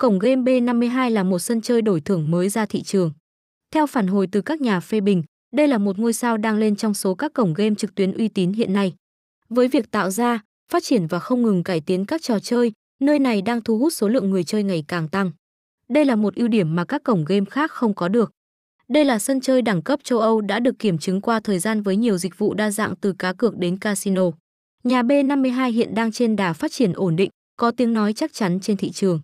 cổng game B52 là một sân chơi đổi thưởng mới ra thị trường. Theo phản hồi từ các nhà phê bình, đây là một ngôi sao đang lên trong số các cổng game trực tuyến uy tín hiện nay. Với việc tạo ra, phát triển và không ngừng cải tiến các trò chơi, nơi này đang thu hút số lượng người chơi ngày càng tăng. Đây là một ưu điểm mà các cổng game khác không có được. Đây là sân chơi đẳng cấp châu Âu đã được kiểm chứng qua thời gian với nhiều dịch vụ đa dạng từ cá cược đến casino. Nhà B52 hiện đang trên đà phát triển ổn định, có tiếng nói chắc chắn trên thị trường.